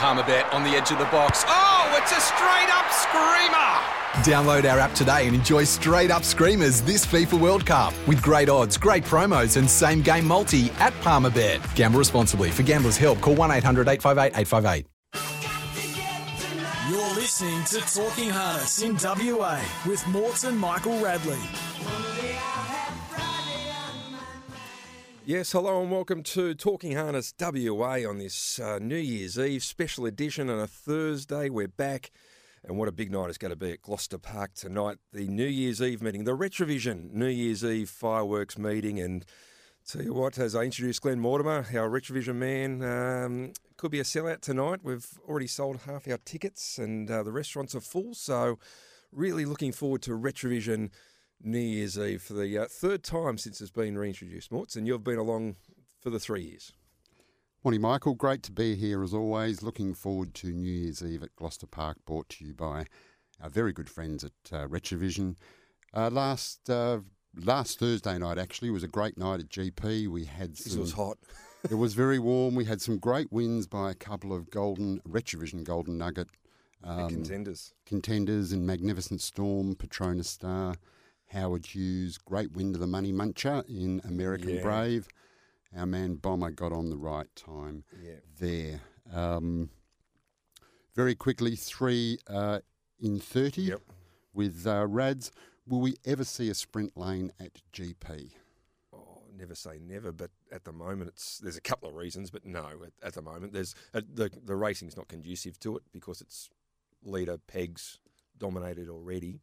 Palmerbet on the edge of the box. Oh, it's a straight up screamer! Download our app today and enjoy straight up screamers this FIFA World Cup with great odds, great promos, and same game multi at Palmerbet. Gamble responsibly. For gamblers' help, call 1 800 858 858. You're listening to Talking Harness in WA with Morton Michael Radley. Yes, hello and welcome to Talking Harness WA on this uh, New Year's Eve special edition on a Thursday. We're back, and what a big night it's going to be at Gloucester Park tonight. The New Year's Eve meeting, the Retravision New Year's Eve fireworks meeting, and tell you what, as I introduced Glenn Mortimer, our Retravision man, um, could be a sellout tonight. We've already sold half our tickets, and uh, the restaurants are full, so really looking forward to Retravision New Year's Eve for the uh, third time since it's been reintroduced, Morts, and you've been along for the three years. Morning, Michael. Great to be here as always. Looking forward to New Year's Eve at Gloucester Park, brought to you by our very good friends at uh, Retravision. Uh, last uh, last Thursday night actually was a great night at GP. We had some, it was hot. it was very warm. We had some great wins by a couple of golden Retravision Golden Nugget um, contenders, contenders in Magnificent Storm, Petronas Star. Howard Hughes, great win to the money muncher in American yeah. Brave. Our man Bomber got on the right time yeah. there. Um, very quickly, three uh, in 30 yep. with uh, Rads. Will we ever see a sprint lane at GP? Oh, never say never, but at the moment, it's there's a couple of reasons, but no, at, at the moment, there's uh, the the racing's not conducive to it because it's leader pegs dominated already.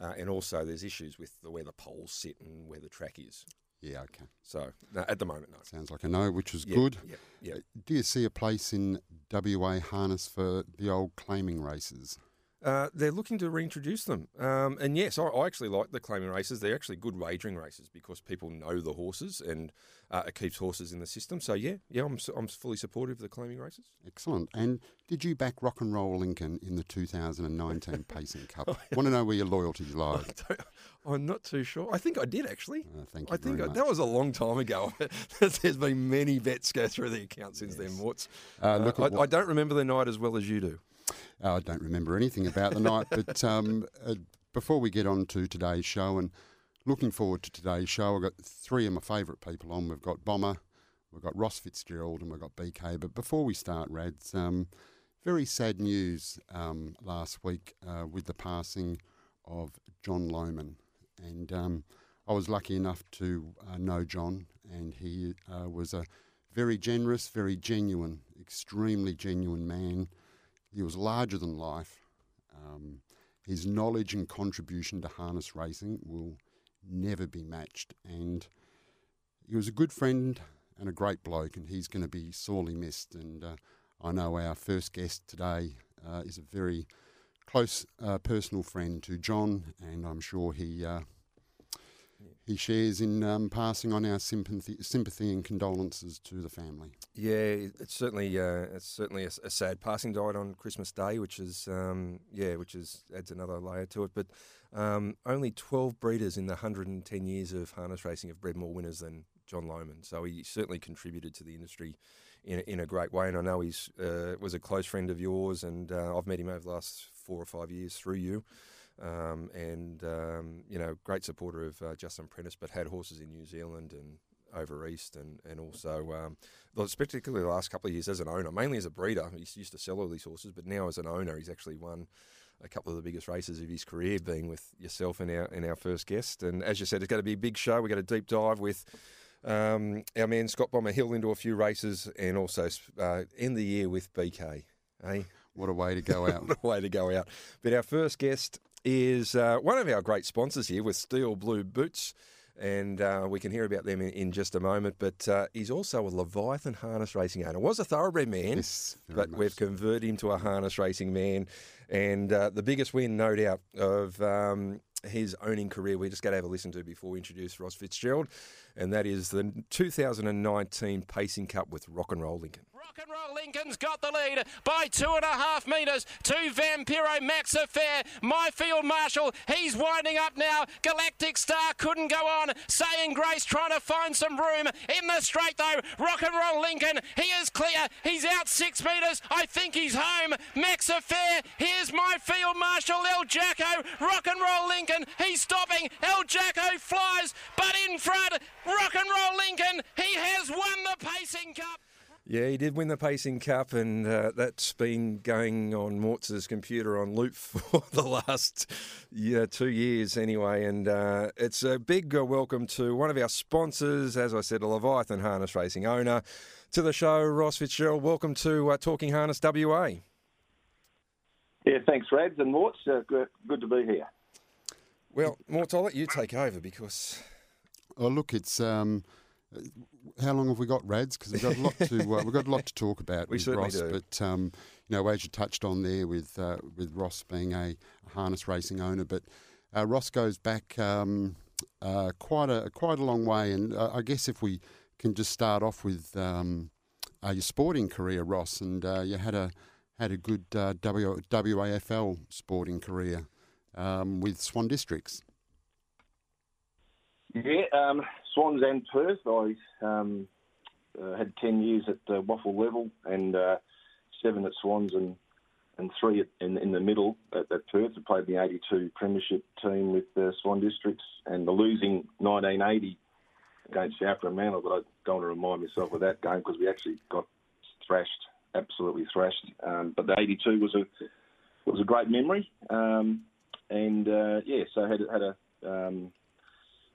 Uh, and also, there's issues with the, where the poles sit and where the track is. Yeah, okay. So no, at the moment, no. Sounds like a no, which is yep, good. Yep, yep. Uh, do you see a place in WA harness for the old claiming races? Uh, they're looking to reintroduce them. Um, and yes, I, I, actually like the claiming races. They're actually good wagering races because people know the horses and uh, it keeps horses in the system. So yeah, yeah, I'm, I'm fully supportive of the claiming races. Excellent. And did you back Rock and Roll Lincoln in the 2019 Pacing Cup? I Want to know where your loyalties lie? I'm not too sure. I think I did actually. Uh, thank you. I think I, that was a long time ago. There's been many bets go through the account since yes. then. What's uh, look uh, I, I, don't remember the night as well as you do. I don't remember anything about the night, but um, uh, before we get on to today's show and looking forward to today's show, I've got three of my favourite people on. We've got Bomber, we've got Ross Fitzgerald, and we've got BK. But before we start, Rads, um, very sad news um, last week uh, with the passing of John Loman. And um, I was lucky enough to uh, know John, and he uh, was a very generous, very genuine, extremely genuine man. He was larger than life. Um, his knowledge and contribution to harness racing will never be matched. And he was a good friend and a great bloke, and he's going to be sorely missed. And uh, I know our first guest today uh, is a very close uh, personal friend to John, and I'm sure he uh, he shares in um, passing on our sympathy, sympathy and condolences to the family. Yeah, it's certainly uh, it's certainly a, a, sad passing. Died on Christmas Day, which is um, yeah, which is adds another layer to it. But um, only 12 breeders in the 110 years of harness racing have bred more winners than John Loman. So he certainly contributed to the industry in, in a great way. And I know he's uh, was a close friend of yours, and uh, I've met him over the last four or five years through you. Um, and um, you know, great supporter of uh, Justin Prentice, but had horses in New Zealand and over east, and and also, um, particularly the last couple of years as an owner, mainly as a breeder. He used to sell all these horses, but now as an owner, he's actually won a couple of the biggest races of his career, being with yourself and our and our first guest. And as you said, it's going to be a big show. We're going to deep dive with. Um, our man Scott Bomber Hill into a few races and also uh, end the year with BK. Eh? What a way to go out. what a way to go out. But our first guest is uh, one of our great sponsors here with Steel Blue Boots. And uh, we can hear about them in, in just a moment. But uh, he's also a Leviathan harness racing owner. Was a thoroughbred man, yes, but much. we've converted him to a harness racing man. And uh, the biggest win, no doubt, of um, his owning career, we just got to have a listen to before we introduce Ross Fitzgerald. and that is the 2019 Pacing Cup with Rock and Roll Lincoln. Rock and Roll Lincoln's got the lead by two and a half metres to Vampiro Max Affair. My field marshal, he's winding up now. Galactic Star couldn't go on. Saying Grace trying to find some room in the straight though. Rock and Roll Lincoln, he is clear. He's out six metres. I think he's home. Max Affair, here's my field marshal El Jacko. Rock and Roll Lincoln, he's stopping. El Jacko flies, but in front, Rock and Roll Lincoln, he has won the Pacing Cup. Yeah, he did win the Pacing Cup, and uh, that's been going on Morts's computer on loop for the last yeah, two years anyway. And uh, it's a big uh, welcome to one of our sponsors, as I said, a Leviathan Harness Racing owner, to the show, Ross Fitzgerald. Welcome to uh, Talking Harness WA. Yeah, thanks, Rads and Morts. Uh, good, good to be here. Well, Morts, I'll let you take over because. Oh, look, it's. Um, how long have we got, Rads? Because we've got a lot to uh, we've got a lot to talk about We with certainly Ross. do. But um, you know, as you touched on there with uh, with Ross being a harness racing owner, but uh, Ross goes back um, uh, quite a quite a long way. And uh, I guess if we can just start off with um, uh, your sporting career, Ross, and uh, you had a had a good uh, w, WAFL sporting career um, with Swan Districts. Yeah, um, Swans and Perth. I um, uh, had 10 years at the WAFL level and uh, seven at Swans and, and three at, in, in the middle at, at Perth. I played the 82 Premiership team with uh, Swan Districts and the losing 1980 against South Fremantle, but I don't want to remind myself of that game because we actually got thrashed, absolutely thrashed. Um, but the 82 was a was a great memory, um, and uh, yeah, so had had a um,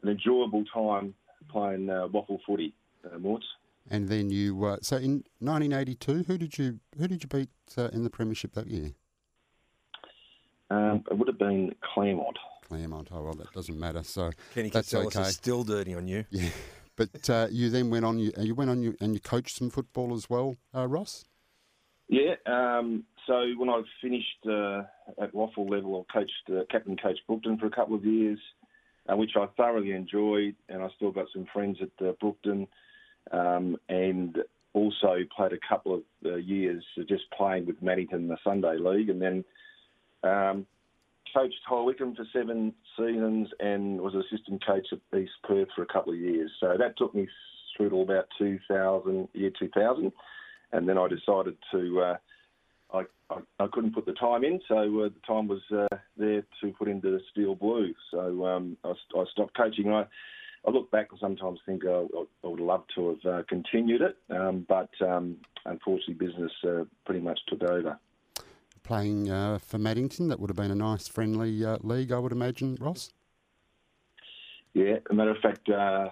an enjoyable time playing uh, WAFL footy, uh, Morts. And then you uh, so in 1982, who did you who did you beat uh, in the premiership that year? Um, it would have been Claremont. Claremont. Oh well, that doesn't matter. So Kenny that's Castells okay. is still dirty on you. Yeah, but uh, you then went on. You, you went on. You, and you coached some football as well, uh, Ross. Yeah. Um, so when I finished uh, at WAFL level, I coached uh, captain coach Brookton for a couple of years, uh, which I thoroughly enjoyed, and I still got some friends at uh, Brookton, um, and also played a couple of uh, years just playing with Maddington in the Sunday League, and then um, coached High Wycombe for seven seasons and was assistant coach at East Perth for a couple of years. So that took me through to about 2000, year 2000, and then I decided to. I, I, I couldn't put the time in, so uh, the time was uh, there to put into the steel blue. So um, I, I stopped coaching. I, I look back and sometimes think uh, I, I would love to have uh, continued it, um, but um, unfortunately, business uh, pretty much took over. Playing uh, for Maddington, that would have been a nice, friendly uh, league, I would imagine, Ross. Yeah, a matter of fact, uh,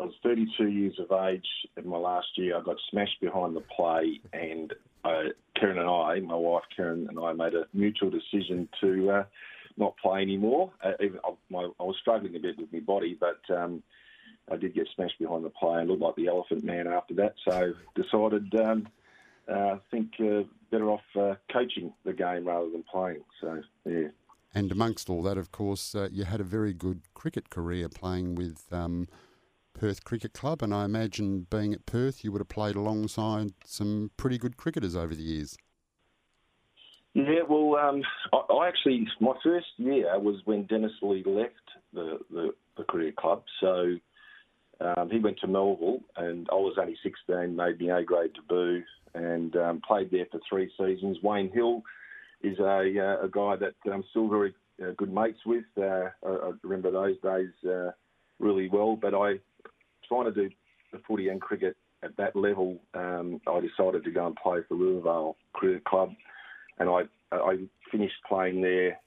I was 32 years of age in my last year. I got smashed behind the play, and uh, Karen and I, my wife Karen and I, made a mutual decision to uh, not play anymore. Uh, even I, my, I was struggling a bit with my body, but um, I did get smashed behind the play and looked like the Elephant Man after that. So decided, um, uh, I think, uh, better off uh, coaching the game rather than playing. So yeah. And amongst all that, of course, uh, you had a very good cricket career playing with um, Perth Cricket Club, and I imagine being at Perth, you would have played alongside some pretty good cricketers over the years. Yeah, well, um, I, I actually my first year was when Dennis Lee left the the, the cricket club. So um, he went to Melville, and I was only 16, made my A grade debut, and um, played there for three seasons. Wayne Hill is a uh, a guy that I'm still very uh, good mates with. Uh, I, I remember those days uh, really well. But I trying to do the footy and cricket at that level. Um, I decided to go and play for Rivervale Cricket Club and I I finished playing there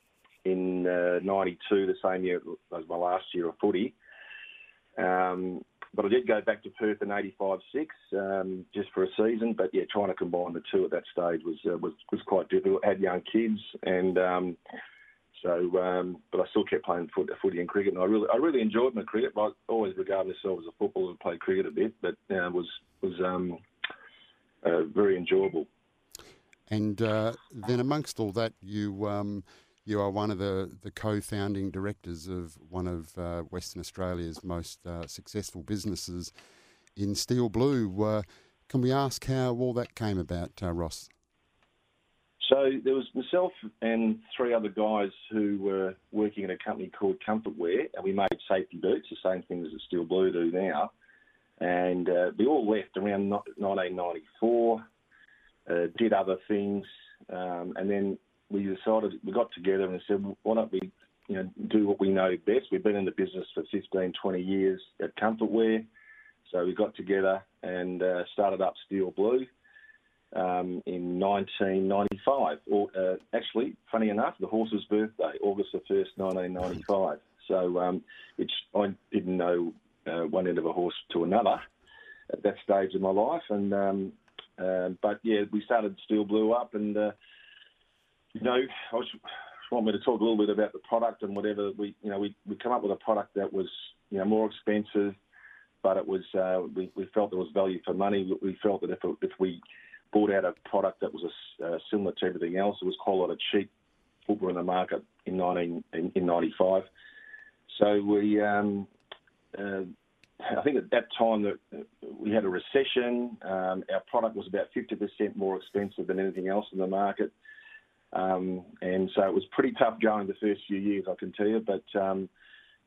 in '92, the same year as my last year of footy. Um, but I did go back to Perth in '85-6 um, just for a season. But yeah, trying to combine the two at that stage was uh, was was quite difficult. I had young kids, and um, so um, but I still kept playing foot, footy and cricket, and I really I really enjoyed my cricket. I always regarded myself as a footballer and played cricket a bit, but uh, was was um, uh, very enjoyable. And uh, then amongst all that, you um, you are one of the, the co-founding directors of one of uh, Western Australia's most uh, successful businesses in Steel Blue. Uh, can we ask how all that came about, Ross? So there was myself and three other guys who were working at a company called Comfortwear, and we made safety boots, the same things that Steel Blue do now. And uh, we all left around 1994, uh, did other things, um, and then we decided we got together and said, well, why don't we, you know, do what we know best? We've been in the business for 15, 20 years at Comfortwear, so we got together and uh, started up Steel Blue um, in 1995. Or uh, actually, funny enough, the horse's birthday, August the first, 1995. So, um, I didn't know uh, one end of a horse to another at that stage of my life, and um, uh, but yeah, we started Steel Blue up, and uh, you know, I was, want me to talk a little bit about the product and whatever we, you know, we we come up with a product that was you know more expensive, but it was uh, we we felt there was value for money. We felt that if if we bought out a product that was a, uh, similar to everything else. It was quite a lot of cheap footwear in the market in 19 in, in 95. So we, um, uh, I think at that time that we had a recession. Um, our product was about 50% more expensive than anything else in the market. Um, and so it was pretty tough going the first few years, I can tell you. But um,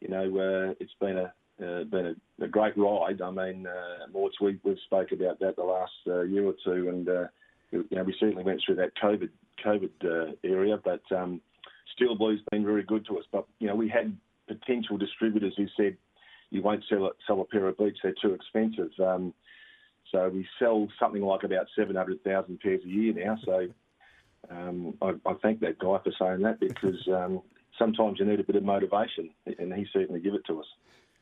you know, uh, it's been a uh, been a, a, great ride. I mean, uh, Morts, we, we've spoke about that the last uh, year or two, and uh, you know, we certainly went through that COVID COVID uh, area. But um, Steel Blue's been very good to us. But you know, we had potential distributors who said, "You won't sell a, sell a pair of boots; they're too expensive." Um, so we sell something like about seven hundred thousand pairs a year now. So um, I, I, thank that guy for saying that because um, sometimes you need a bit of motivation, and he certainly give it to us.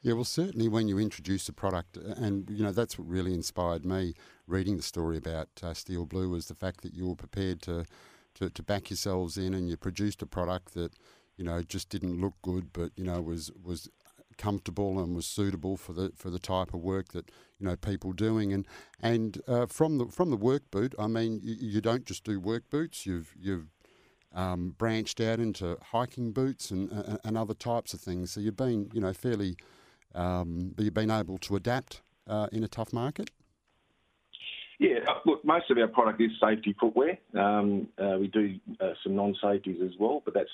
Yeah, well, certainly when you introduce a product, and you know that's what really inspired me reading the story about uh, Steel Blue was the fact that you were prepared to, to, to back yourselves in, and you produced a product that you know just didn't look good, but you know was was comfortable and was suitable for the for the type of work that you know people doing. And and uh, from the from the work boot I mean you, you don't just do work boots. You've you've um, branched out into hiking boots and, uh, and other types of things. So you've been you know fairly um, been able to adapt uh, in a tough market? Yeah, uh, look, most of our product is safety footwear. Um, uh, we do uh, some non-safeties as well, but that's,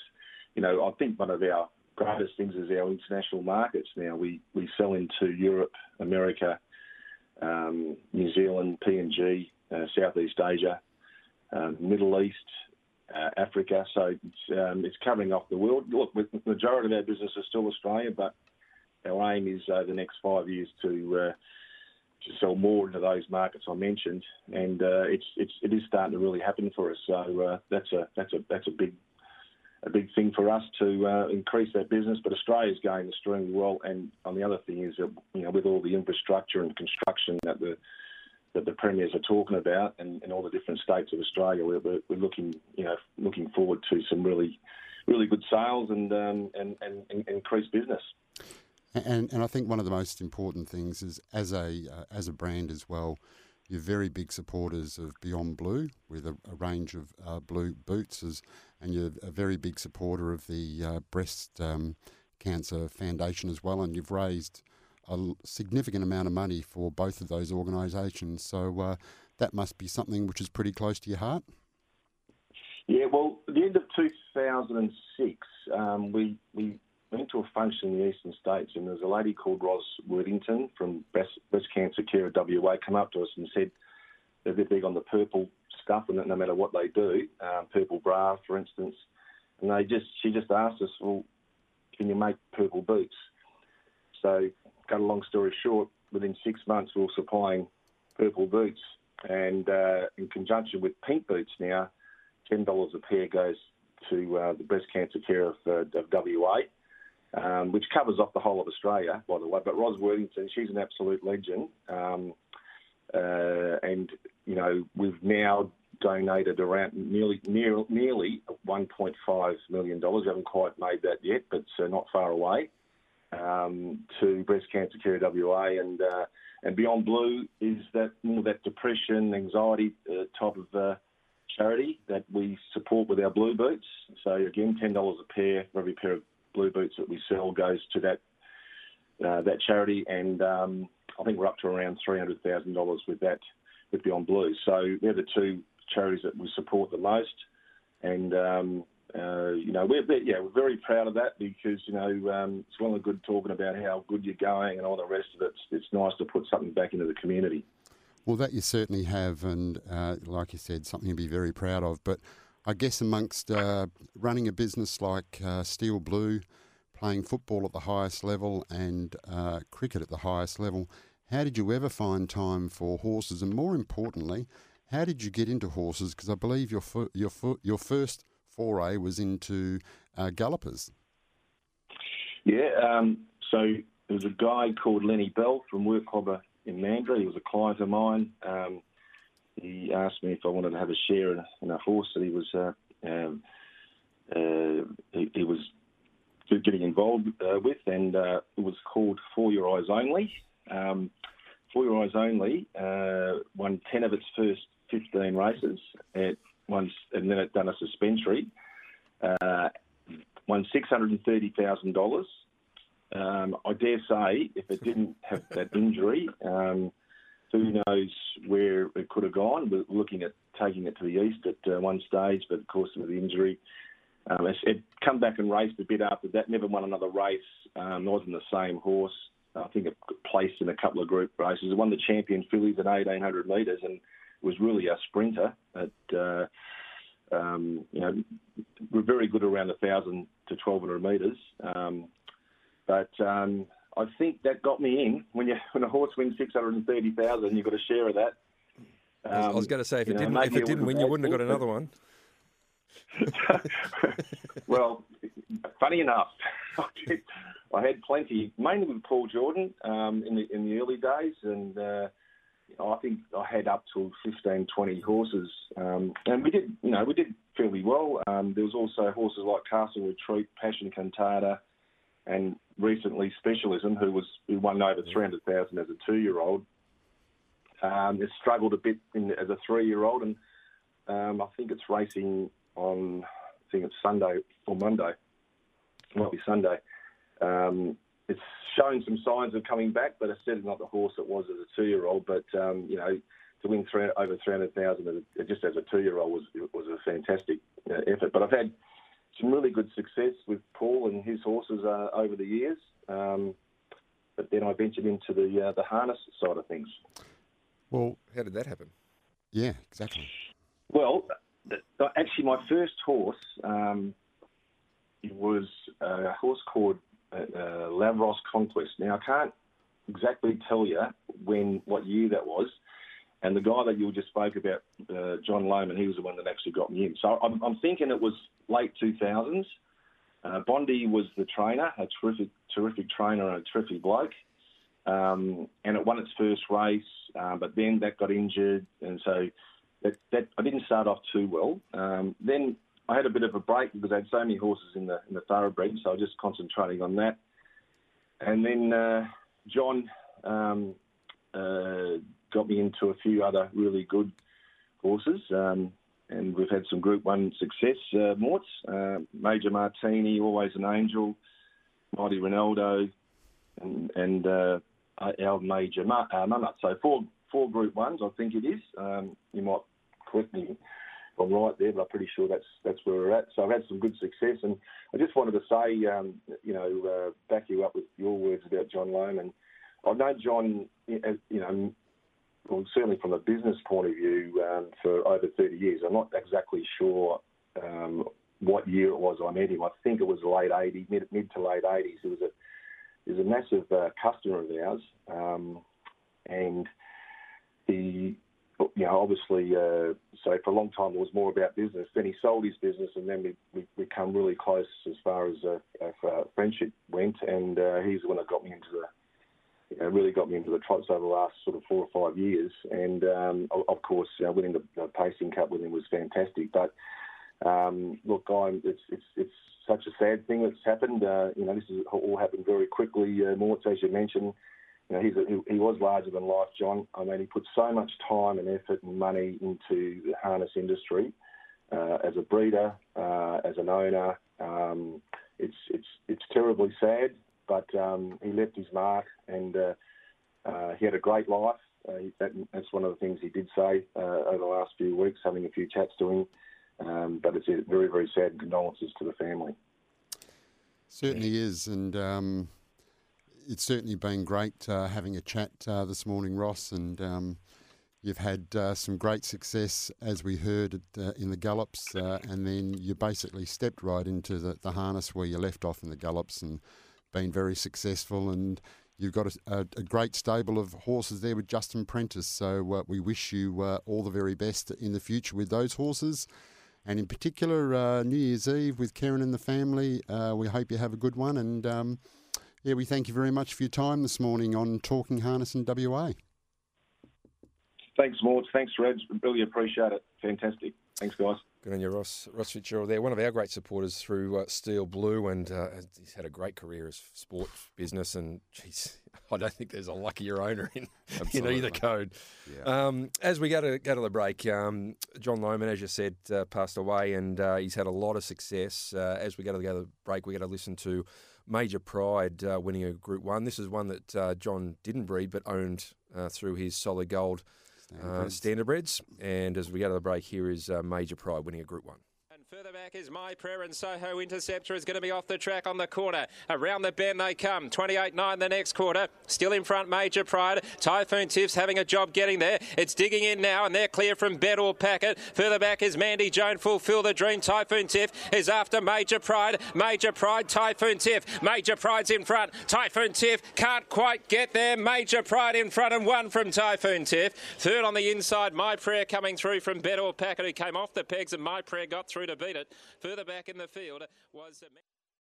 you know, I think one of our greatest things is our international markets. Now we, we sell into Europe, America, um, New Zealand, PNG, uh, Southeast Asia, um, Middle East, uh, Africa. So it's, um, it's covering off the world. Look, the majority of our business is still Australia, but our aim is over the next five years to uh, to sell more into those markets I mentioned, and uh, it's it's it is starting to really happen for us. So uh, that's a that's a that's a big a big thing for us to uh, increase that business. But Australia's going extremely well, and on the other thing is that you know with all the infrastructure and construction that the that the premiers are talking about, and, and all the different states of Australia, we're, we're, we're looking you know looking forward to some really really good sales and um, and, and, and increased business. And, and I think one of the most important things is as a uh, as a brand as well, you're very big supporters of Beyond Blue with a, a range of uh, blue boots, as, and you're a very big supporter of the uh, Breast um, Cancer Foundation as well, and you've raised a significant amount of money for both of those organisations. So uh, that must be something which is pretty close to your heart. Yeah, well, at the end of 2006, um, we we went to a function in the eastern states, and there's a lady called Ros Worthington from Breast, Breast Cancer Care WA come up to us and said they're big on the purple stuff, and that no matter what they do, um, purple bra, for instance, and they just she just asked us, well, can you make purple boots? So, cut a long story short, within six months we were supplying purple boots, and uh, in conjunction with pink boots now, ten dollars a pair goes to uh, the breast cancer care of, uh, of WA um, which covers off the whole of Australia, by the way. But Ros Worthington, she's an absolute legend. Um, uh, and, you know, we've now donated around nearly near, nearly $1.5 million. We haven't quite made that yet, but uh, not far away, um, to Breast Cancer Care WA. And, uh, and Beyond Blue is that more that depression, anxiety uh, type of uh, charity that we support with our blue boots. So again, ten dollars a pair for every pair of blue boots that we sell goes to that uh, that charity, and um, I think we're up to around three hundred thousand dollars with that with Beyond Blue. So they're the two charities that we support the most, and um, uh, you know we're, yeah we're very proud of that because you know um, it's well and good talking about how good you're going and all the rest of it. It's, it's nice to put something back into the community. Well, that you certainly have, and uh, like you said, something to be very proud of. But I guess amongst uh, running a business like uh, Steel Blue, playing football at the highest level and uh, cricket at the highest level, how did you ever find time for horses? And more importantly, how did you get into horses? Because I believe your your your first foray was into uh, gallopers. Yeah, um, so there was a guy called Lenny Bell from Workclobber in Mandurah. He was a client of mine. Um, he asked me if I wanted to have a share in a, in a horse that he was uh, um, uh, he, he, was getting involved uh, with, and uh, it was called For Your Eyes Only. Um, For Your Eyes Only uh, won ten of its first fifteen races and then it done a suspensory. Uh, won six hundred and thirty thousand dollars um, I dare say if it didn't have that injury, um, who knows where it could have gone. We're looking at taking it to the east at uh, one stage, but of course with the injury, um, it, it come back and raced a bit after that. Never won another race. Um, wasn't the same horse. I think it placed in a couple of group races. It won the champion fillies at 1800 metres and was really a sprinter. At uh, um, you know, we're very good around 1,000 to 1,200 metres. Um, but um, I think that got me in. When you when a horse wins six hundred and thirty thousand, you've got a share of that. Um, I was um, going to say if it know, didn't if it didn't win, you wouldn't have got another one. well, funny enough, I had plenty, mainly with Paul Jordan um, in the in the early days, and uh, I think I had up to 15, 20 horses, um, and we did, you know, we did fairly well. Um, there was also horses like Castle Retreat, Passion Cantata, and recently Specialism, who was who won over three hundred thousand as a two-year-old, um, has struggled a bit in, as a three-year-old, and um, I think it's racing on I think it's Sunday or Monday, it might be Sunday. Um, it's showing some signs of coming back, but it's not the horse it was as a two-year-old. But um, you know, to win three, over three hundred thousand just as a two-year-old was was a fantastic uh, effort. But I've had some really good success with Paul and his horses uh, over the years. Um, but then I ventured into the uh, the harness side of things. Well, how did that happen? Yeah, exactly. Well, actually, my first horse um, was a horse called uh, uh, Lavros Conquest. Now, I can't exactly tell you when, what year that was, and the guy that you just spoke about, uh, John Loman, he was the one that actually got me in. So I'm, I'm thinking it was late 2000s. Uh, Bondi was the trainer, a terrific, terrific trainer and a terrific bloke. Um, and it won its first race, uh, but then that got injured, and so that, that I didn't start off too well. Um, then I had a bit of a break because I had so many horses in the in the thoroughbred, so I was just concentrating on that. And then uh, John um, uh, got me into a few other really good horses. Um, and we've had some Group 1 success, uh, Morts. Uh, Major Martini, Always an Angel, Mighty Ronaldo, and, and uh, our Major Ma- uh. So four, four Group 1s, I think it is. Um, you might correct me if I'm right there, but I'm pretty sure that's that's where we're at. So I've had some good success, and I just wanted to say, um, you know, uh, back you up with your words about John Loman. I've known John, you know, well, certainly from a business point of view, um, for over 30 years. I'm not exactly sure um, what year it was I met him. I think it was late 80s, mid, mid to late 80s. He was a he was a massive uh, customer of ours, um, and he, you know, obviously, uh, so for a long time it was more about business. Then he sold his business, and then we we, we come really close as far as uh, friendship went. And uh, he's the one that got me into the you know, really got me into the trots over the last sort of four or five years. And um, of course, you know, winning the, the, Pacing Cup with him was fantastic. But um, look, I'm, it's, it's it's such a sad thing that's happened. Uh, you know, this has all happened very quickly. Uh, as you mentioned, you know, he's a, he, he, was larger than life, John. I mean, he put so much time and effort and money into the harness industry. uh, as a breeder, uh, as an owner. Um, it's it's it's terribly sad, but um, he left his mark, and uh, uh, he had a great life. Uh, that, that's one of the things he did say uh, over the last few weeks, having a few chats to him. Um, but it's a very very sad condolences to the family. Certainly is, and um, it's certainly been great uh, having a chat uh, this morning, Ross, and um, you've had some great success, as we heard at, in the Gallops, and then you basically stepped right into the, the, harness where you left off in the Gallops and been very successful, and you've got a, a, a great stable of horses there with Justin Prentice, so uh, we wish you all the very best in the future with those horses. And in particular, uh, New Year's Eve with Karen and the family. Uh, we hope you have a good one. And um, yeah, we thank you very much for your time this morning on Talking Harness in WA. Thanks, Mort. Thanks, Reg. Really appreciate it. Fantastic. Thanks, guys. Good on you, Ross. Ross Fitzgerald there, one of our great supporters through uh, Steel Blue, and uh, he's had a great career as sports business. And geez, I don't think there's a luckier owner in, in either code. Yeah. Um, as we go to go to the break, um, John Loman, as you said, uh, passed away, and uh, he's had a lot of success. Uh, as we go to the break, we got to listen to Major Pride uh, winning a Group One. This is one that John didn't breed, but owned through his Solid Gold uh, Standardbreds. And as we go to the break, here is uh, Major Pride winning a Group 1. Further back is My Prayer and Soho Interceptor is going to be off the track on the corner. Around the bend they come. 28-9 the next quarter. Still in front, Major Pride. Typhoon Tiff's having a job getting there. It's digging in now and they're clear from Bedell Packet. Further back is Mandy Joan. Fulfill the Dream. Typhoon Tiff is after Major Pride. Major Pride, Typhoon Tiff. Major Pride's in front. Typhoon Tiff can't quite get there. Major Pride in front and one from Typhoon Tiff. Third on the inside, My Prayer coming through from Bedell Packet who came off the pegs and My Prayer got through to beat it. Further back in the field was.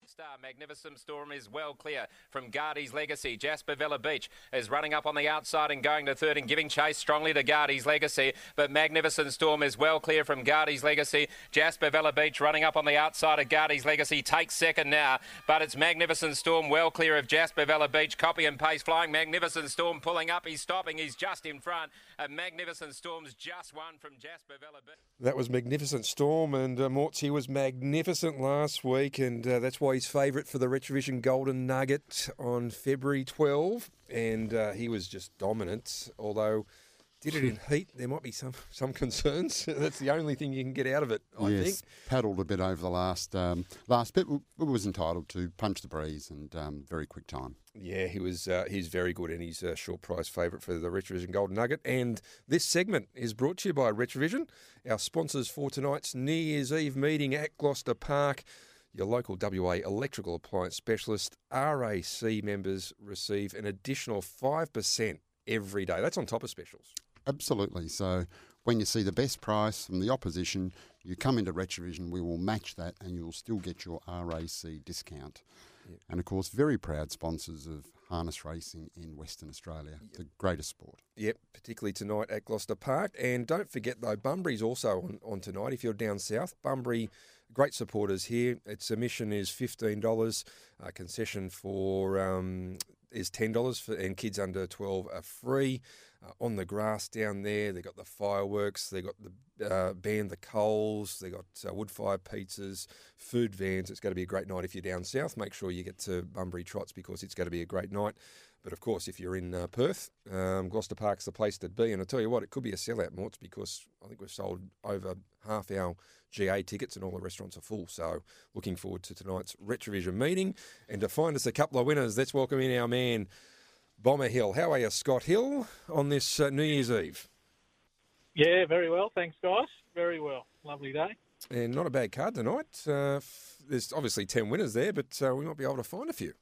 Star Magnificent Storm is well clear from Guardy's Legacy. Jasper Villa Beach is running up on the outside and going to third and giving chase strongly to Guardy's Legacy. But Magnificent Storm is well clear from Guardy's Legacy. Jasper Villa Beach running up on the outside of Guardy's Legacy takes second now. But it's Magnificent Storm well clear of Jasper Villa Beach. Copy and paste flying. Magnificent Storm pulling up. He's stopping. He's just in front. And Magnificent Storm's just one from Jasper Villa Beach. That was Magnificent Storm. And uh, was magnificent last week. And uh, that's why he's favourite for the Retravision Golden Nugget on February 12, and uh, he was just dominant. Although did it in heat, there might be some some concerns. That's the only thing you can get out of it. I yes, think paddled a bit over the last um, last bit. Was entitled to punch the breeze and um, very quick time. Yeah, he was. Uh, he's very good, and he's a short price favourite for the Retravision Golden Nugget. And this segment is brought to you by Retravision, our sponsors for tonight's New Year's Eve meeting at Gloucester Park. Your local WA electrical appliance specialist RAC members receive an additional 5% every day. That's on top of specials. Absolutely. So when you see the best price from the opposition, you come into Retravision, we will match that and you'll still get your RAC discount. Yep. And of course, very proud sponsors of harness racing in Western Australia, yep. the greatest sport. Yep, particularly tonight at Gloucester Park. And don't forget, though, Bunbury's also on, on tonight. If you're down south, Bunbury great supporters here. Its admission is fifteen dollars. Uh, concession for um, is ten dollars, for and kids under twelve are free. Uh, on the grass down there, they got the fireworks. They got the uh, band, the coals. They got uh, wood fire pizzas, food vans. It's going to be a great night if you're down south. Make sure you get to Bunbury Trots because it's going to be a great night. But of course, if you're in uh, Perth, um, Gloucester Park's the place to be. And I tell you what, it could be a sellout, Morts, because I think we've sold over half our GA tickets and all the restaurants are full. So looking forward to tonight's Retravision meeting. And to find us a couple of winners, let's welcome in our man, Bomber Hill. How are you, Scott Hill, on this uh, New Year's Eve? Yeah, very well. Thanks, guys. Very well. Lovely day. And not a bad card tonight. Uh, there's obviously 10 winners there, but uh, we might be able to find a few.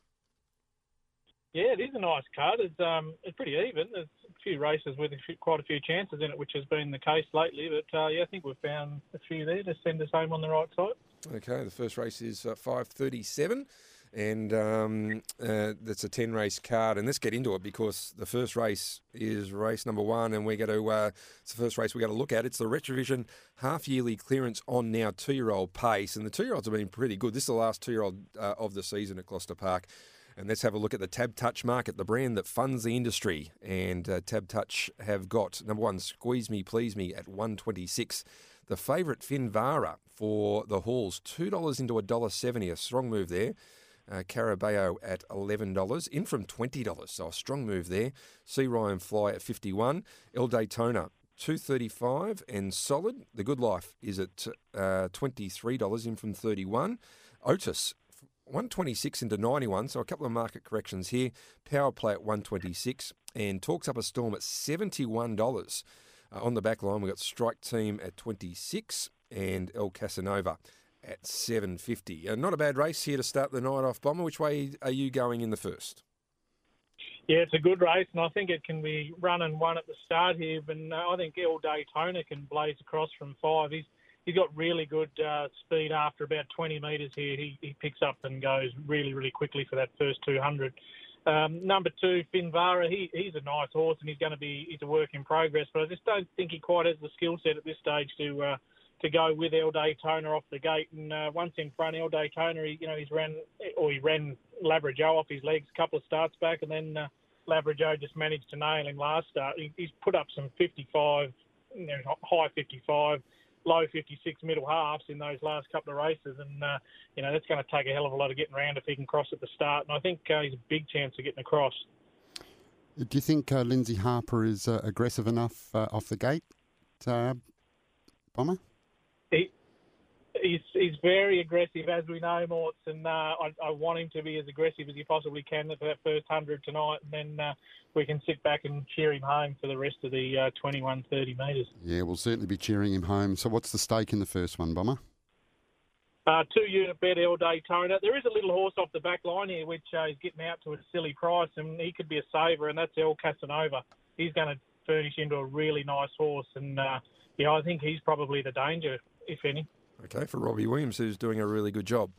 Yeah, it is a nice card. It's um, it's pretty even. There's a few races with a few, quite a few chances in it, which has been the case lately. But uh, yeah, I think we've found a few there to send us home on the right side. Okay, the first race is uh, five thirty-seven, and um, uh, that's a ten race card. And let's get into it because the first race is race number one, and we're going to uh, it's the first race we're going to look at. It's the Retravision half yearly clearance on now two year old pace, and the two year olds have been pretty good. This is the last two year old uh, of the season at Gloucester Park. And let's have a look at the TABtouch market, the brand that funds the industry. And uh, TABtouch have got number one, Squeeze Me, Please Me at 126. The favourite Finvara for the Halls, $2 into $1.70. A strong move there. Uh, Carabao at $11, in from $20, so a strong move there. Sea Ryan Fly at 51 El Daytona 235 and solid. The Good Life is at uh, $23, in from 31 Otis 126 into 91, so a couple of market corrections here. Power play at 126 and Talks Up a Storm at $71. Uh, on the back line, we've got Strike Team at 26 and El Casanova at 750. Uh, not a bad race here to start the night off, Bomber. Which way are you going in the first? Yeah, it's a good race, and I think it can be run and won at the start here. But uh, I think El Daytona can blaze across from five. He's he's got really good uh, speed after about 20 metres here. He, he picks up and goes really, really quickly for that first 200. Um, number two, Finvara, he, he's a nice horse and he's going to be he's a work in progress, but I just don't think he quite has the skill set at this stage to uh, to go with El Daytona off the gate. And uh, once in front, El Daytona, he, you know, he's ran or he ran Labrador off his legs a couple of starts back, and then uh, just managed to nail him last start. He, he's put up some 55, you know, high 55 low 56 middle halves in those last couple of races, and uh, you know that's going to take a hell of a lot of getting around if he can cross at the start. And I think uh, he's a big chance of getting across. Do you think uh, Lindsay Harper is uh, aggressive enough uh, off the gate, uh, Bomber? He, he's he's very aggressive, as we know, Morts, and uh, I, I, want him to be as aggressive as he possibly can for that first hundred tonight, and then uh, we can sit back and cheer him home for the rest of the uh, 21, 30 metres. Yeah, we'll certainly be cheering him home. So, what's the stake in the first one, Bomber? Uh, two unit bet El Daytona. There is a little horse off the back line here, which uh, is getting out to a silly price, and he could be a saver, and that's El Casanova. He's going to furnish into a really nice horse, and uh, yeah, I think he's probably the danger, if any. Okay, for Robbie Williams, who's doing a really good job.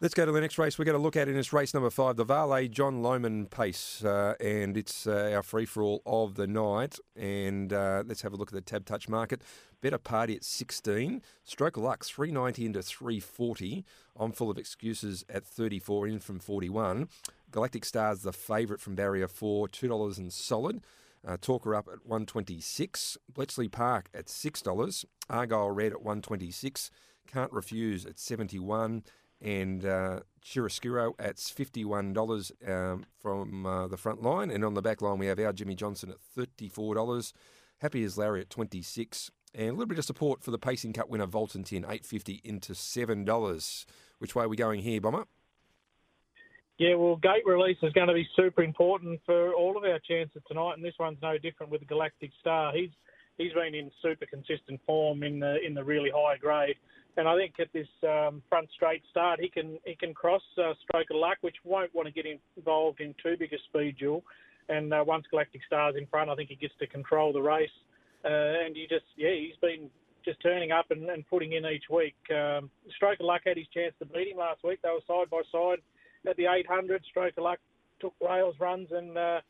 Let's go to the next race. We're going to look at in this race number five, the Vale John Loman Pace, uh, and it's uh, our free for all of the night. And uh, let's have a look at the TABtouch market. Better party at 16. Stroke of luck, 390 into 340. I'm full of excuses at 34 in from 41. Galactic Stars, the favourite from barrier four, $2 and solid. Uh, Talker up at 126. Bletchley Park at $6. Argyle Red at 126. Can't Refuse at 71 and uh, Chiaroscuro at $51 um, from uh, the front line. And on the back line, we have our Jimmy Johnson at $34. Happy as Larry at 26 And a little bit of support for the Pacing Cup winner, Vultan Tin, 850 into $7. Which way are we going here, Bomber? Yeah, well, gate release is going to be super important for all of our chances tonight, and this one's no different with Galactic Star. He's he's been in super consistent form in the in the really high grade and I think at this um, front straight start, he can he can cross uh, Stroke of Luck, which won't want to get involved in too big a speed duel. And uh, once Galactic Star's in front, I think he gets to control the race. Uh, and he just yeah, he's been just turning up and, and putting in each week. Um, Stroke of Luck had his chance to beat him last week. They were side by side at the 800. Stroke of Luck took rails runs and uh,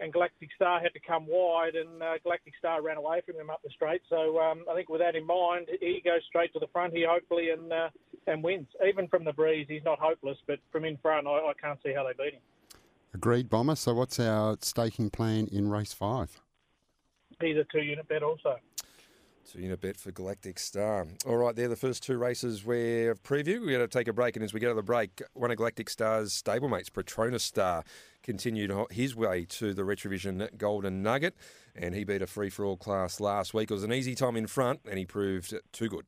and Galactic Star had to come wide, and uh, Galactic Star ran away from him up the straight. So um, I think with that in mind, he goes straight to the front here, hopefully, and uh, and wins. Even from the breeze, he's not hopeless, but from in front, I, I can't see how they beat him. Agreed, Bomber. So what's our staking plan in race five? He's a two-unit bet also. Two unit bet for Galactic Star. All right, they're the first two races we've previewed. We're going to take a break, and as we go to the break, one of Galactic Star's stablemates, Petronas Star, continued his way to the Retravision Golden Nugget, and he beat a free for all class last week. It was an easy time in front, and he proved too good.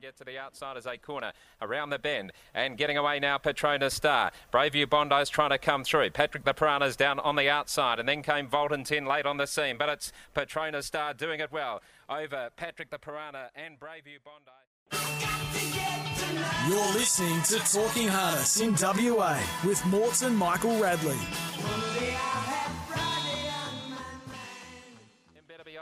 Get to the outside as a corner around the bend and getting away now. Petronas Star, Braveview Bondi's trying to come through. Patrick the Piranha's down on the outside, and then came Vultan Tin late on the scene. But it's Petronas Star doing it well over Patrick the Piranha and Braveview Bondi. You're listening to Talking Harness in WA with Morton Michael Radley.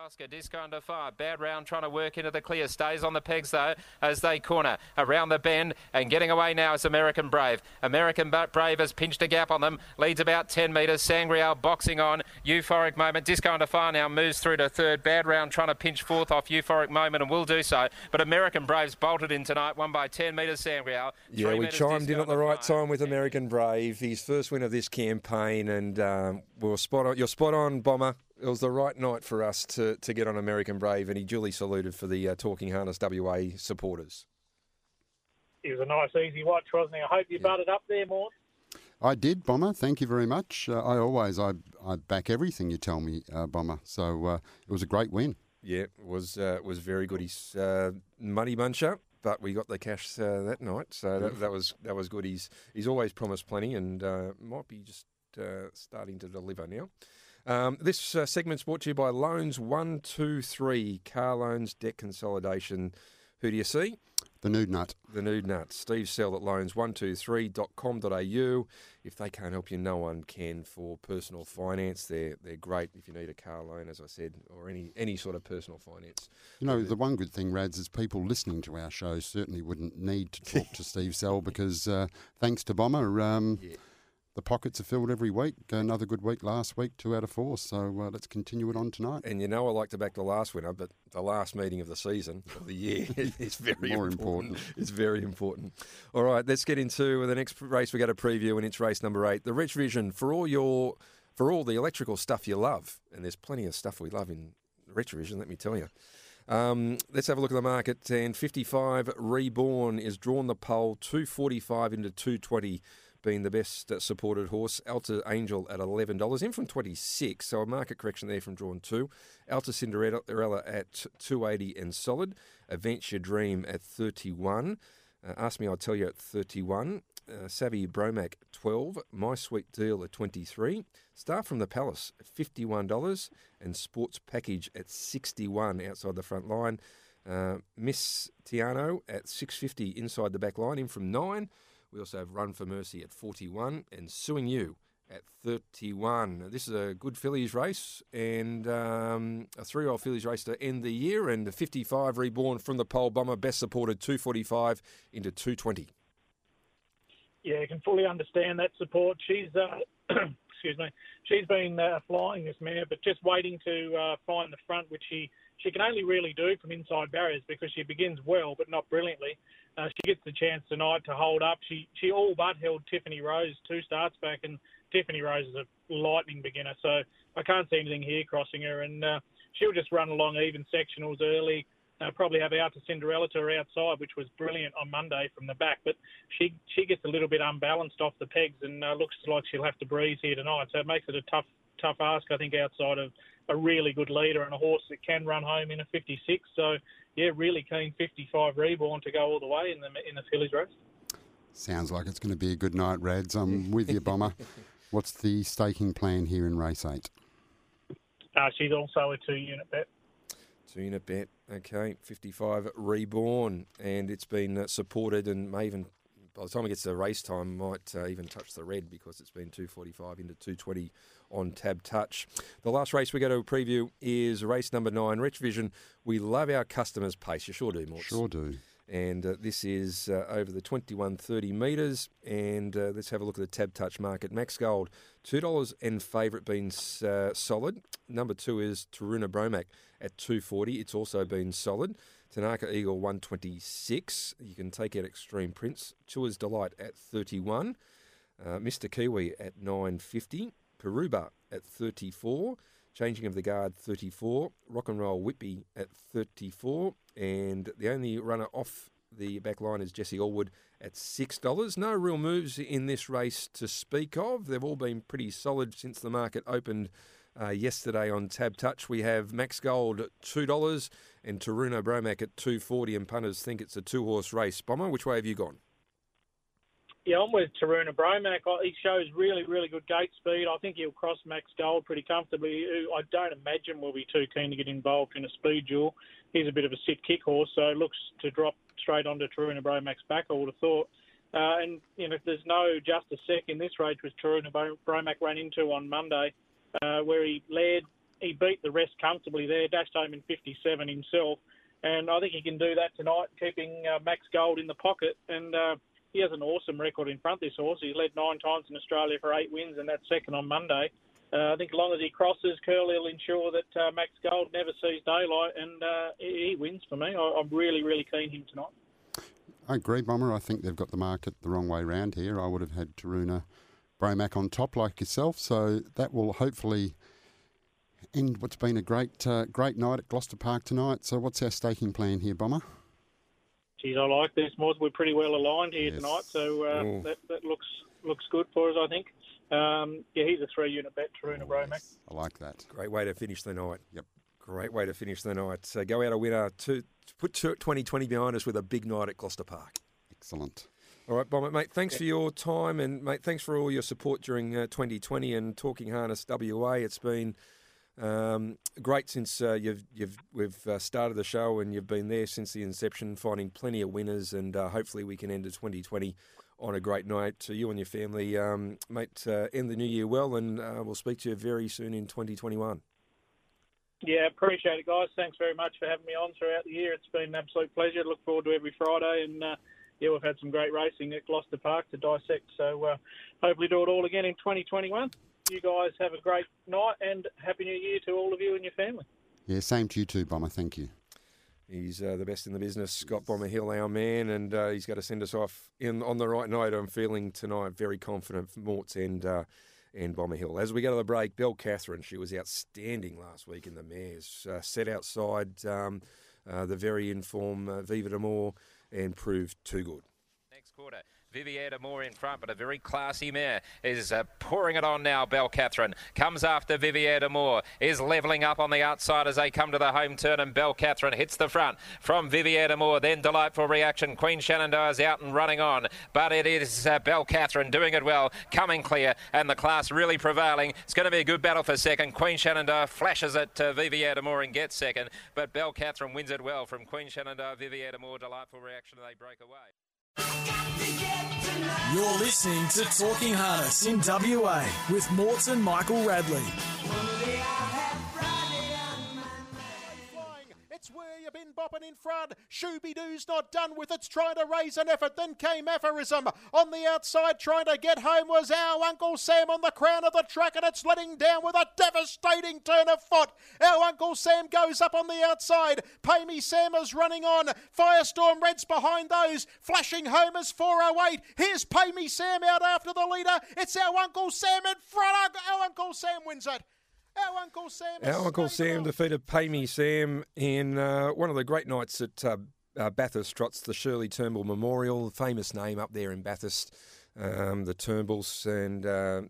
Oscar, disco under fire. Bad round trying to work into the clear. Stays on the pegs though as they corner around the bend and getting away now is American Brave. American Brave has pinched a gap on them. Leads about 10 metres. Sangreal boxing on. Euphoric moment. Disco under fire now moves through to third. Bad round trying to pinch fourth off Euphoric moment and will do so. But American Brave's bolted in tonight. One by 10 metres. Sangreal. Yeah, we chimed in at the right time with American Brave. His first win of this campaign and um, we are spot on. You're spot on, Bomber. It was the right night for us to, to get on American Brave, and he duly saluted for the uh, Talking Harness WA supporters. It was a nice, easy watch, wasn't it? I hope you butted up there, Mort. I did, Bomber. Thank you very much. Uh, I always I, I back everything you tell me, uh, Bomber. So uh, it was a great win. Yeah, it was uh, was very good. He's uh, money muncher, but we got the cash uh, that night, so that, that was that was good. He's he's always promised plenty, and uh, might be just uh, starting to deliver now. Um, this uh, segment's brought to you by Loans One Two Three Car Loans Debt Consolidation. Who do you see? The nude nut. The Nude Nut. Steve Sell at loans123.com.au. If they can't help you, no one can for personal finance. They're they're great if you need a car loan, as I said, or any any sort of personal finance. You know, the one good thing, Rads, is people listening to our show certainly wouldn't need to talk to Steve Sell because uh, thanks to Bomber, um, Yeah. The pockets are filled every week. Another good week last week, two out of four. So uh, let's continue it on tonight. And you know I like to back the last winner, but the last meeting of the season of the year is very More important. important. It's very important. All right, let's get into the next race. We got a preview, and it's race number eight, the Retravision for all your for all the electrical stuff you love, and there's plenty of stuff we love in Retravision. Let me tell you. Um, let's have a look at the market. And 55 Reborn is drawn the pole, 245 into 220 being the best supported horse. Alta Angel at $11, in from 26 so a market correction there from drawn two. Alta Cinderella at 280 and solid. Adventure Dream at 31. Uh, Ask Me, I'll tell you at 31. Uh, Savvy Bromac 12. My Sweet Deal at 23. Star from the Palace at $51. And Sports Package at 61 outside the front line. Uh, Miss Tiano at 650 inside the back line, in from 9. We also have Run for Mercy at 41 and Suing You at 31. This is a good fillies race and um, a three year old fillies race to end the year. And the 55 reborn from the pole bomber, best supported 245 into 220. Yeah, you can fully understand that support. She's, uh, excuse me, she's been uh, flying this mare, but just waiting to uh, find the front, which she she can only really do from inside barriers because she begins well, but not brilliantly. Uh, she gets the chance tonight to hold up. She she all but held Tiffany Rose two starts back, and Tiffany Rose is a lightning beginner, so I can't see anything here crossing her, and uh, she'll just run along even sectionals early. Uh, probably have Alta Cinderella to her outside, which was brilliant on Monday from the back. But she she gets a little bit unbalanced off the pegs and uh, looks like she'll have to breeze here tonight. So it makes it a tough tough ask, I think, outside of a really good leader and a horse that can run home in a 56. So yeah, really keen 55 reborn to go all the way in the in the fillies race. Sounds like it's going to be a good night, Rads. I'm with you, Bomber. What's the staking plan here in race eight? Uh, she's also a two unit bet. Two unit bet. Okay, 55 reborn. And it's been uh, supported and may even, by the time it gets to race time, might uh, even touch the red because it's been 245 into 220 on TABtouch. The last race we go to preview is race number nine, Retravision. We love our customers' pace. You sure do, Morts. Sure do. and uh, this is uh, over the 2130 metres. And uh, let's have a look at the tab touch market. Max Gold, $2 and favourite been uh, solid. Number two is Taruna Bromac at 240 It's also been solid. Tanaka Eagle 126 You can take out Extreme Prince. Tours Delight at 31 uh, Mr. Kiwi at 950 Peruba at 34 Changing of the Guard 34 Rock and Roll Whippy at 34 and the only runner off the back line is Jesse Allwood at $6. No real moves in this race to speak of. They've all been pretty solid since the market opened uh, yesterday on TABtouch. We have Max Gold at $2 and Taruna Bromac at 240 and punters think it's a two-horse race. Bomber, which way have you gone? Yeah, I'm with Taruna Bromac. He shows really, really good gate speed. I think he'll cross Max Gold pretty comfortably. who I don't imagine will be too keen to get involved in a speed duel. He's a bit of a sit kick horse, so looks to drop straight onto Taruna Bromac's back, I would have thought. Uh, and, you know, there's no just a sec in this race which Taruna Bro- Bromac ran into on Monday, uh, where he led, he beat the rest comfortably there, dashed home in 57 himself. And I think he can do that tonight, keeping uh, Max Gold in the pocket. And uh, he has an awesome record in front, this horse. He's led nine times in Australia for eight wins, and that's second on Monday. Uh, I think as long as he crosses, Curley will ensure that uh, Max Gold never sees daylight, and uh, he, wins for me. I, I'm really, really keen him tonight. I agree, Bomber. I think they've got the market the wrong way round here. I would have had Taruna Bromac on top like yourself, so that will hopefully end what's been a great uh, great night at Gloucester Park tonight. So, what's our staking plan here, Bomber? Geez, I like this, Moz. We're pretty well aligned here Yes. tonight, so uh, that, that looks looks good for us, I think. Um, yeah, he's a three-unit bet, Taruna Bromac. I like that. Great way to finish the night. Yep. Great way to finish the night. So go out a winner. To, put 2020 behind us with a big night at Gloucester Park. Excellent. All right, Bomber, mate. Thanks for your time, and mate, thanks for all your support during uh, 2020 and Talking Harness WA. It's been um, great since uh, you've you've we've uh, started the show, and you've been there since the inception, finding plenty of winners, and uh, hopefully we can end the 2020 on a great night To you and your family, um, mate. Uh, end the new year well, and uh, we'll speak to you very soon in 2021. Yeah, appreciate it, guys. Thanks very much for having me on throughout the year. It's been an absolute pleasure. Look forward to every Friday, and uh, yeah, we've had some great racing at Gloucester Park to dissect. So hopefully do it all again in 2021. You guys have a great night and happy New Year to all of you and your family. Yeah, same to you too, Bomber. Thank you. He's uh, the best in the business, Scott Bomber Hill, our man, and uh, he's got to send us off in on the right note. I'm feeling tonight very confident for Morts and uh, and Bomber Hill. As we go to the break, Belle Catherine, she was outstanding last week in the mares. Uh, set outside um, uh, the very informed uh, Viva D'Amour and proved too good. Next quarter. Vivier de Moore in front, but a very classy mare is uh, pouring it on now. Belle Catherine comes after Vivier de Moore, is levelling up on the outside as they come to the home turn, and Belle Catherine hits the front from Vivier de Moore. Then delightful reaction. Queen Shenandoah is out and running on, but it is uh, Belle Catherine doing it well, coming clear, and the class really prevailing. It's going to be a good battle for second. Queen Shenandoah flashes it to Vivier de Moore and gets second, but Belle Catherine wins it well from Queen Shenandoah. Vivier de Moore, delightful reaction, they break away. You're listening to Talking Harness in WA with Morton Michael Radley. It's where you've been bopping in front. Shooby Doo's not done with it, trying to raise an effort. Then came aphorism. On the outside, trying to get home was our Uncle Sam on the crown of the track, and it's letting down with a devastating turn of foot. Our Uncle Sam goes up on the outside. Pay Me Sam is running on. Firestorm Reds behind those. Flashing home is 408. Here's Pay Me Sam out after the leader. It's our Uncle Sam in front. Our Uncle Sam wins it. Our Uncle Sam. Our Uncle Sam defeated Pay Me Sam in uh, one of the great nights at uh, uh, Bathurst Trots, the Shirley Turnbull Memorial, famous name up there in Bathurst, um, the Turnbulls, and uh,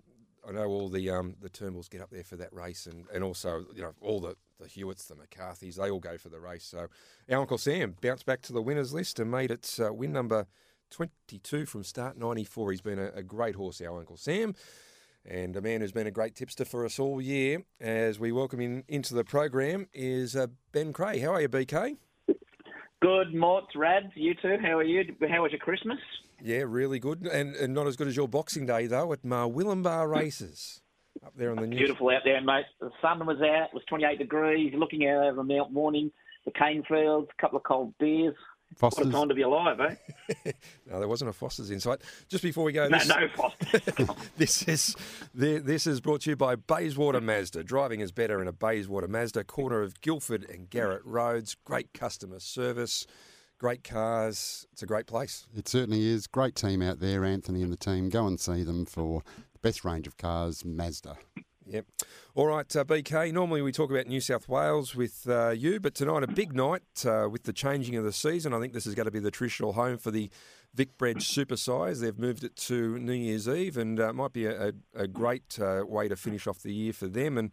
I know all the um, the Turnbulls get up there for that race, and, and also you know all the the Hewitts, the McCarthys, they all go for the race. So our Uncle Sam bounced back to the winners list and made it uh, win number 22 from start 94. He's been a, a great horse, our Uncle Sam and a man who's been a great tipster for us all year as we welcome him into the program is uh, Ben Cray. How are you, BK? Good, Morts, Rad, you two. How are you? How was your Christmas? Yeah, really good, and, and not as good as your Boxing Day though at Murwillumbah Races up there on the news. Beautiful out there, mate. The sun was out. It was 28 degrees. Looking out over Mount Warning, the cane fields, a couple of cold beers. What Foster's. a time to be alive, eh? No, there wasn't a Foster's Insight. Just before we go, No, this, no, Foster. this is this is brought to you by Bayswater Mazda. Driving is better in a Bayswater Mazda. Corner of Guildford and Garrett Roads. Great customer service, great cars. It's a great place. It certainly is. Great team out there, Anthony and the team. Go and see them for the best range of cars, Mazda. Yep. All right, uh, BK. Normally we talk about New South Wales with uh, you, but tonight a big night uh, with the changing of the season. I think this is going to be the traditional home for the Vic Bred Super Series. They've moved it to New Year's Eve, and uh, might be a, a, a great uh, way to finish off the year for them. And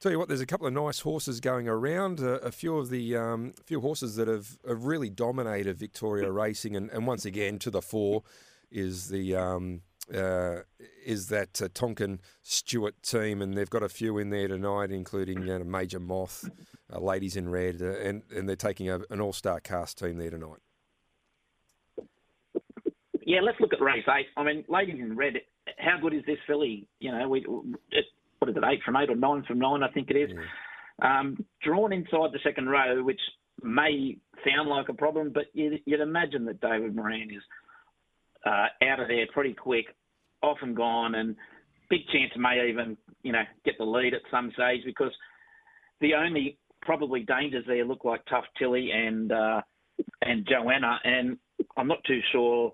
tell you what, there's a couple of nice horses going around. Uh, a few of the um, few horses that have, have really dominated Victoria racing, and, and once again to the fore is the um, uh, is that uh, Tonkin Stewart team, and they've got a few in there tonight, including you know, Major Moth, uh, Ladies in Red, uh, and and they're taking a, an all star cast team there tonight. yeah, let's look at race eight. I mean, ladies in red, how good is this filly? You know, we what is it, eight from eight or nine from nine? I think it is. Um, drawn inside the second row, which may sound like a problem, but you'd, you'd imagine that David Moran is uh, out of there pretty quick, off and gone, and big chance may even you know get the lead at some stage because the only probably dangers there look like Tough Tilly and uh, and Joanna, and I'm not too sure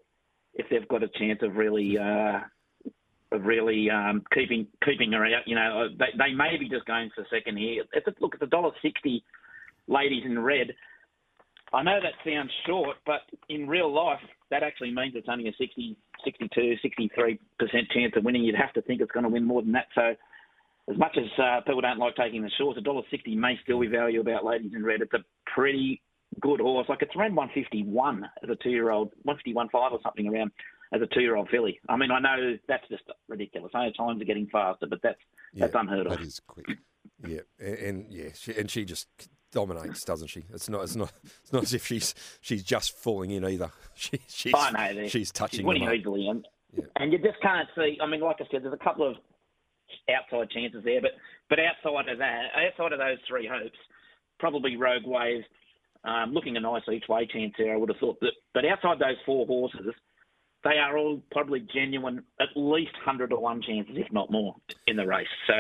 if they've got a chance of really uh, of really um, keeping keeping her out. You know, they, they may be just going for second here. It's a, look, it's a dollar sixty, ladies in red. I know that sounds short, but in real life, that actually means it's only a 60, 62, 63% chance of winning. You'd have to think it's going to win more than that. So, as much as uh, people don't like taking the shorts, a dollar sixty may still be value about ladies in red. It's a pretty good horse. Like it's around 151 as a two-year-old, 151 five or something around as a two-year-old filly. I mean, I know that's just ridiculous. I know times are getting faster, but that's Yeah, that's unheard of. That is quick. Yeah, and, and yeah, she, and she just dominates, doesn't she? It's not, it's not, it's not as if she's she's just falling in either. She, she's, I know that. she's touching She's winning easily, and and you just can't see. I mean, like I said, there's a couple of outside chances there, but but outside of that, outside of those three hopes, probably Rogue Wave, um, looking a nice each way chance there. I would have thought that, but outside those four horses, they are all probably genuine, at least hundred to one chances, if not more, in the race. So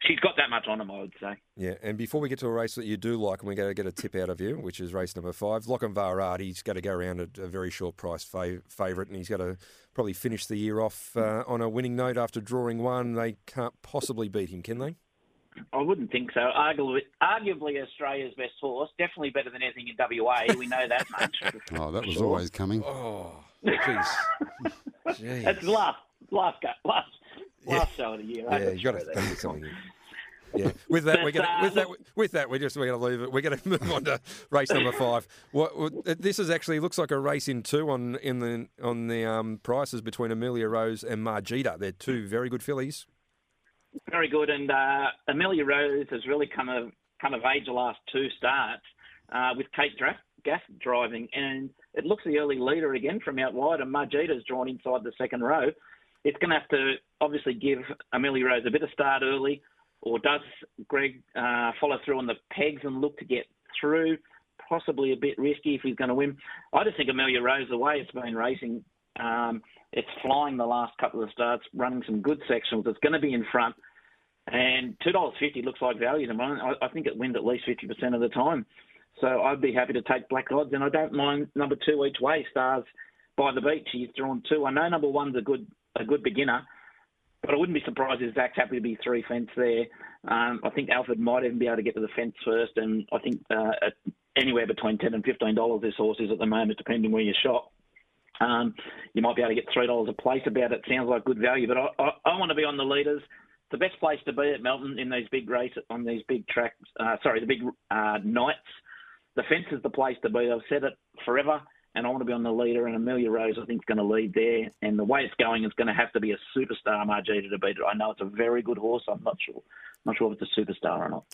she's got that much on them, I would say. Yeah, and before we get to a race that you do like, and we're going to get a tip out of you, which is race number five, Lochinvar Art, he's going to go around at a very short price fa- favourite, and he's going to probably finish the year off uh, on a winning note after drawing one. They can't possibly beat him, can they? I wouldn't think so. Arguably, arguably Australia's best horse, definitely better than anything in WA. We know that much. Oh, that was Sure. always coming. Oh, jeez. It's last last go, last last show of the year. Yeah, you got to get something. in. Yeah. With that, But, we're going uh, to, with that, with that, we're just we're going to leave it. We're going to move on to race number five. What, what this is actually looks like a race in two on in the on the um, prices between Amelia Rose and Margita. They're two very good fillies. Very good, and uh, Amelia Rose has really come of come of age the last two starts uh, with Kate Gath driving, and it looks the early leader again from out wide, and Margita's drawn inside the second row. It's going to have to obviously give Amelia Rose a bit of start early, or does Greg uh, follow through on the pegs and look to get through? Possibly a bit risky if he's going to win. I just think Amelia Rose, the way it's been racing, um, it's flying the last couple of starts, running some good sections. It's going to be in front. And two dollars fifty looks like value at the moment. I, I think it wins at least fifty percent of the time. So I'd be happy to take black odds, and I don't mind number two each way. Stars by the beach. He's drawn two. I know number one's a good a good beginner, but I wouldn't be surprised if Zach's happy to be three fence there. Um, I think Alfred might even be able to get to the fence first, and I think uh, anywhere between ten and fifteen dollars this horse is at the moment, depending where you shop. Um, you might be able to get three dollars a place about it. Sounds like good value, but I, I, I want to be on the leaders. The best place to be at Melbourne in these big races on these big tracks. Uh, sorry, the big uh, nights. The fence is the place to be. I've said it forever, and I want to be on the leader. And Amelia Rose, I think, is going to lead there. And the way it's going, it's going to have to be a superstar Margita to beat it. I know it's a very good horse. I'm not sure, not sure if it's a superstar or not.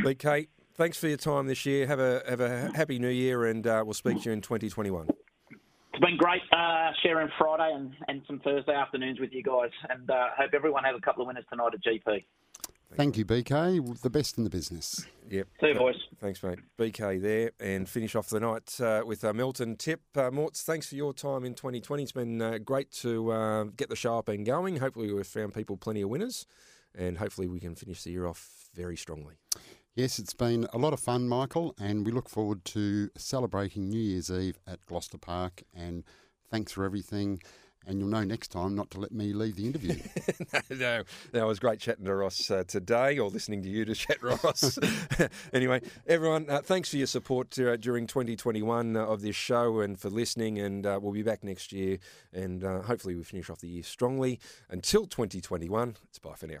BK, thanks for your time this year. Have a have a happy New Year, and uh, we'll speak to you in 2021. It's been great uh, sharing Friday and, and some Thursday afternoons with you guys, and uh, hope everyone has a couple of winners tonight at GP. Thank you, BK. The best in the business. Yep. See you, boys. Thanks, mate. BK there, and finish off the night uh, with uh, Milton Tip. Uh, Morts, thanks for your time in 2020. It's been uh, great to uh, get the show up and going. Hopefully, we've found people plenty of winners, and hopefully, we can finish the year off very strongly. Yes, it's been a lot of fun, Michael, and we look forward to celebrating New Year's Eve at Gloucester Park. And thanks for everything. And you'll know next time not to let me leave the interview. no, no, it was great chatting to Ross uh, today, or listening to you to chat, Ross. anyway, everyone, uh, thanks for your support uh, during 2021 uh, of this show and for listening. And uh, we'll be back next year, and uh, hopefully we finish off the year strongly. Until 2021, it's bye for now.